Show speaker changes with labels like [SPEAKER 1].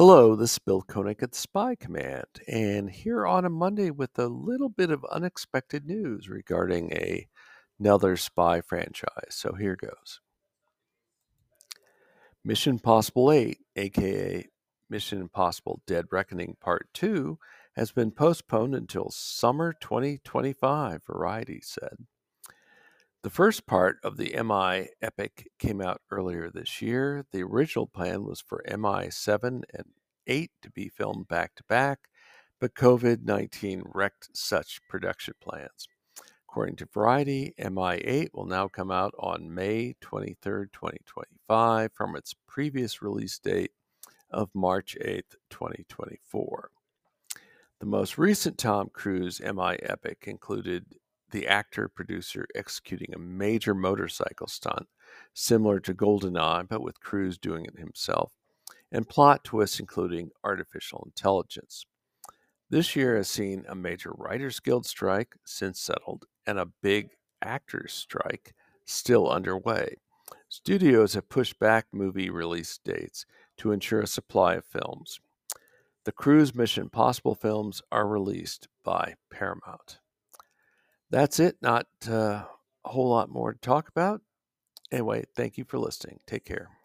[SPEAKER 1] Hello, this is Bill Koenig at Spy Command, and here on a Monday with a little bit of unexpected news regarding a another spy franchise. So here goes. Mission Impossible 8, aka Mission Impossible Dead Reckoning Part 2, has been postponed until summer 2025, Variety said. The first part of the MI epic came out earlier this year. The original plan was for MI 7 and 8 to be filmed back to back, but COVID 19 wrecked such production plans. According to Variety, MI 8 will now come out on May 23, 2025, from its previous release date of March 8, 2024. The most recent Tom Cruise MI epic included the actor producer executing a major motorcycle stunt similar to GoldenEye, but with Cruise doing it himself, and plot twists including artificial intelligence. This year has seen a major Writers Guild strike since settled and a big actors strike still underway. Studios have pushed back movie release dates to ensure a supply of films. The Cruise Mission Possible films are released by Paramount that's it. Not uh, a whole lot more to talk about. Anyway, thank you for listening. Take care.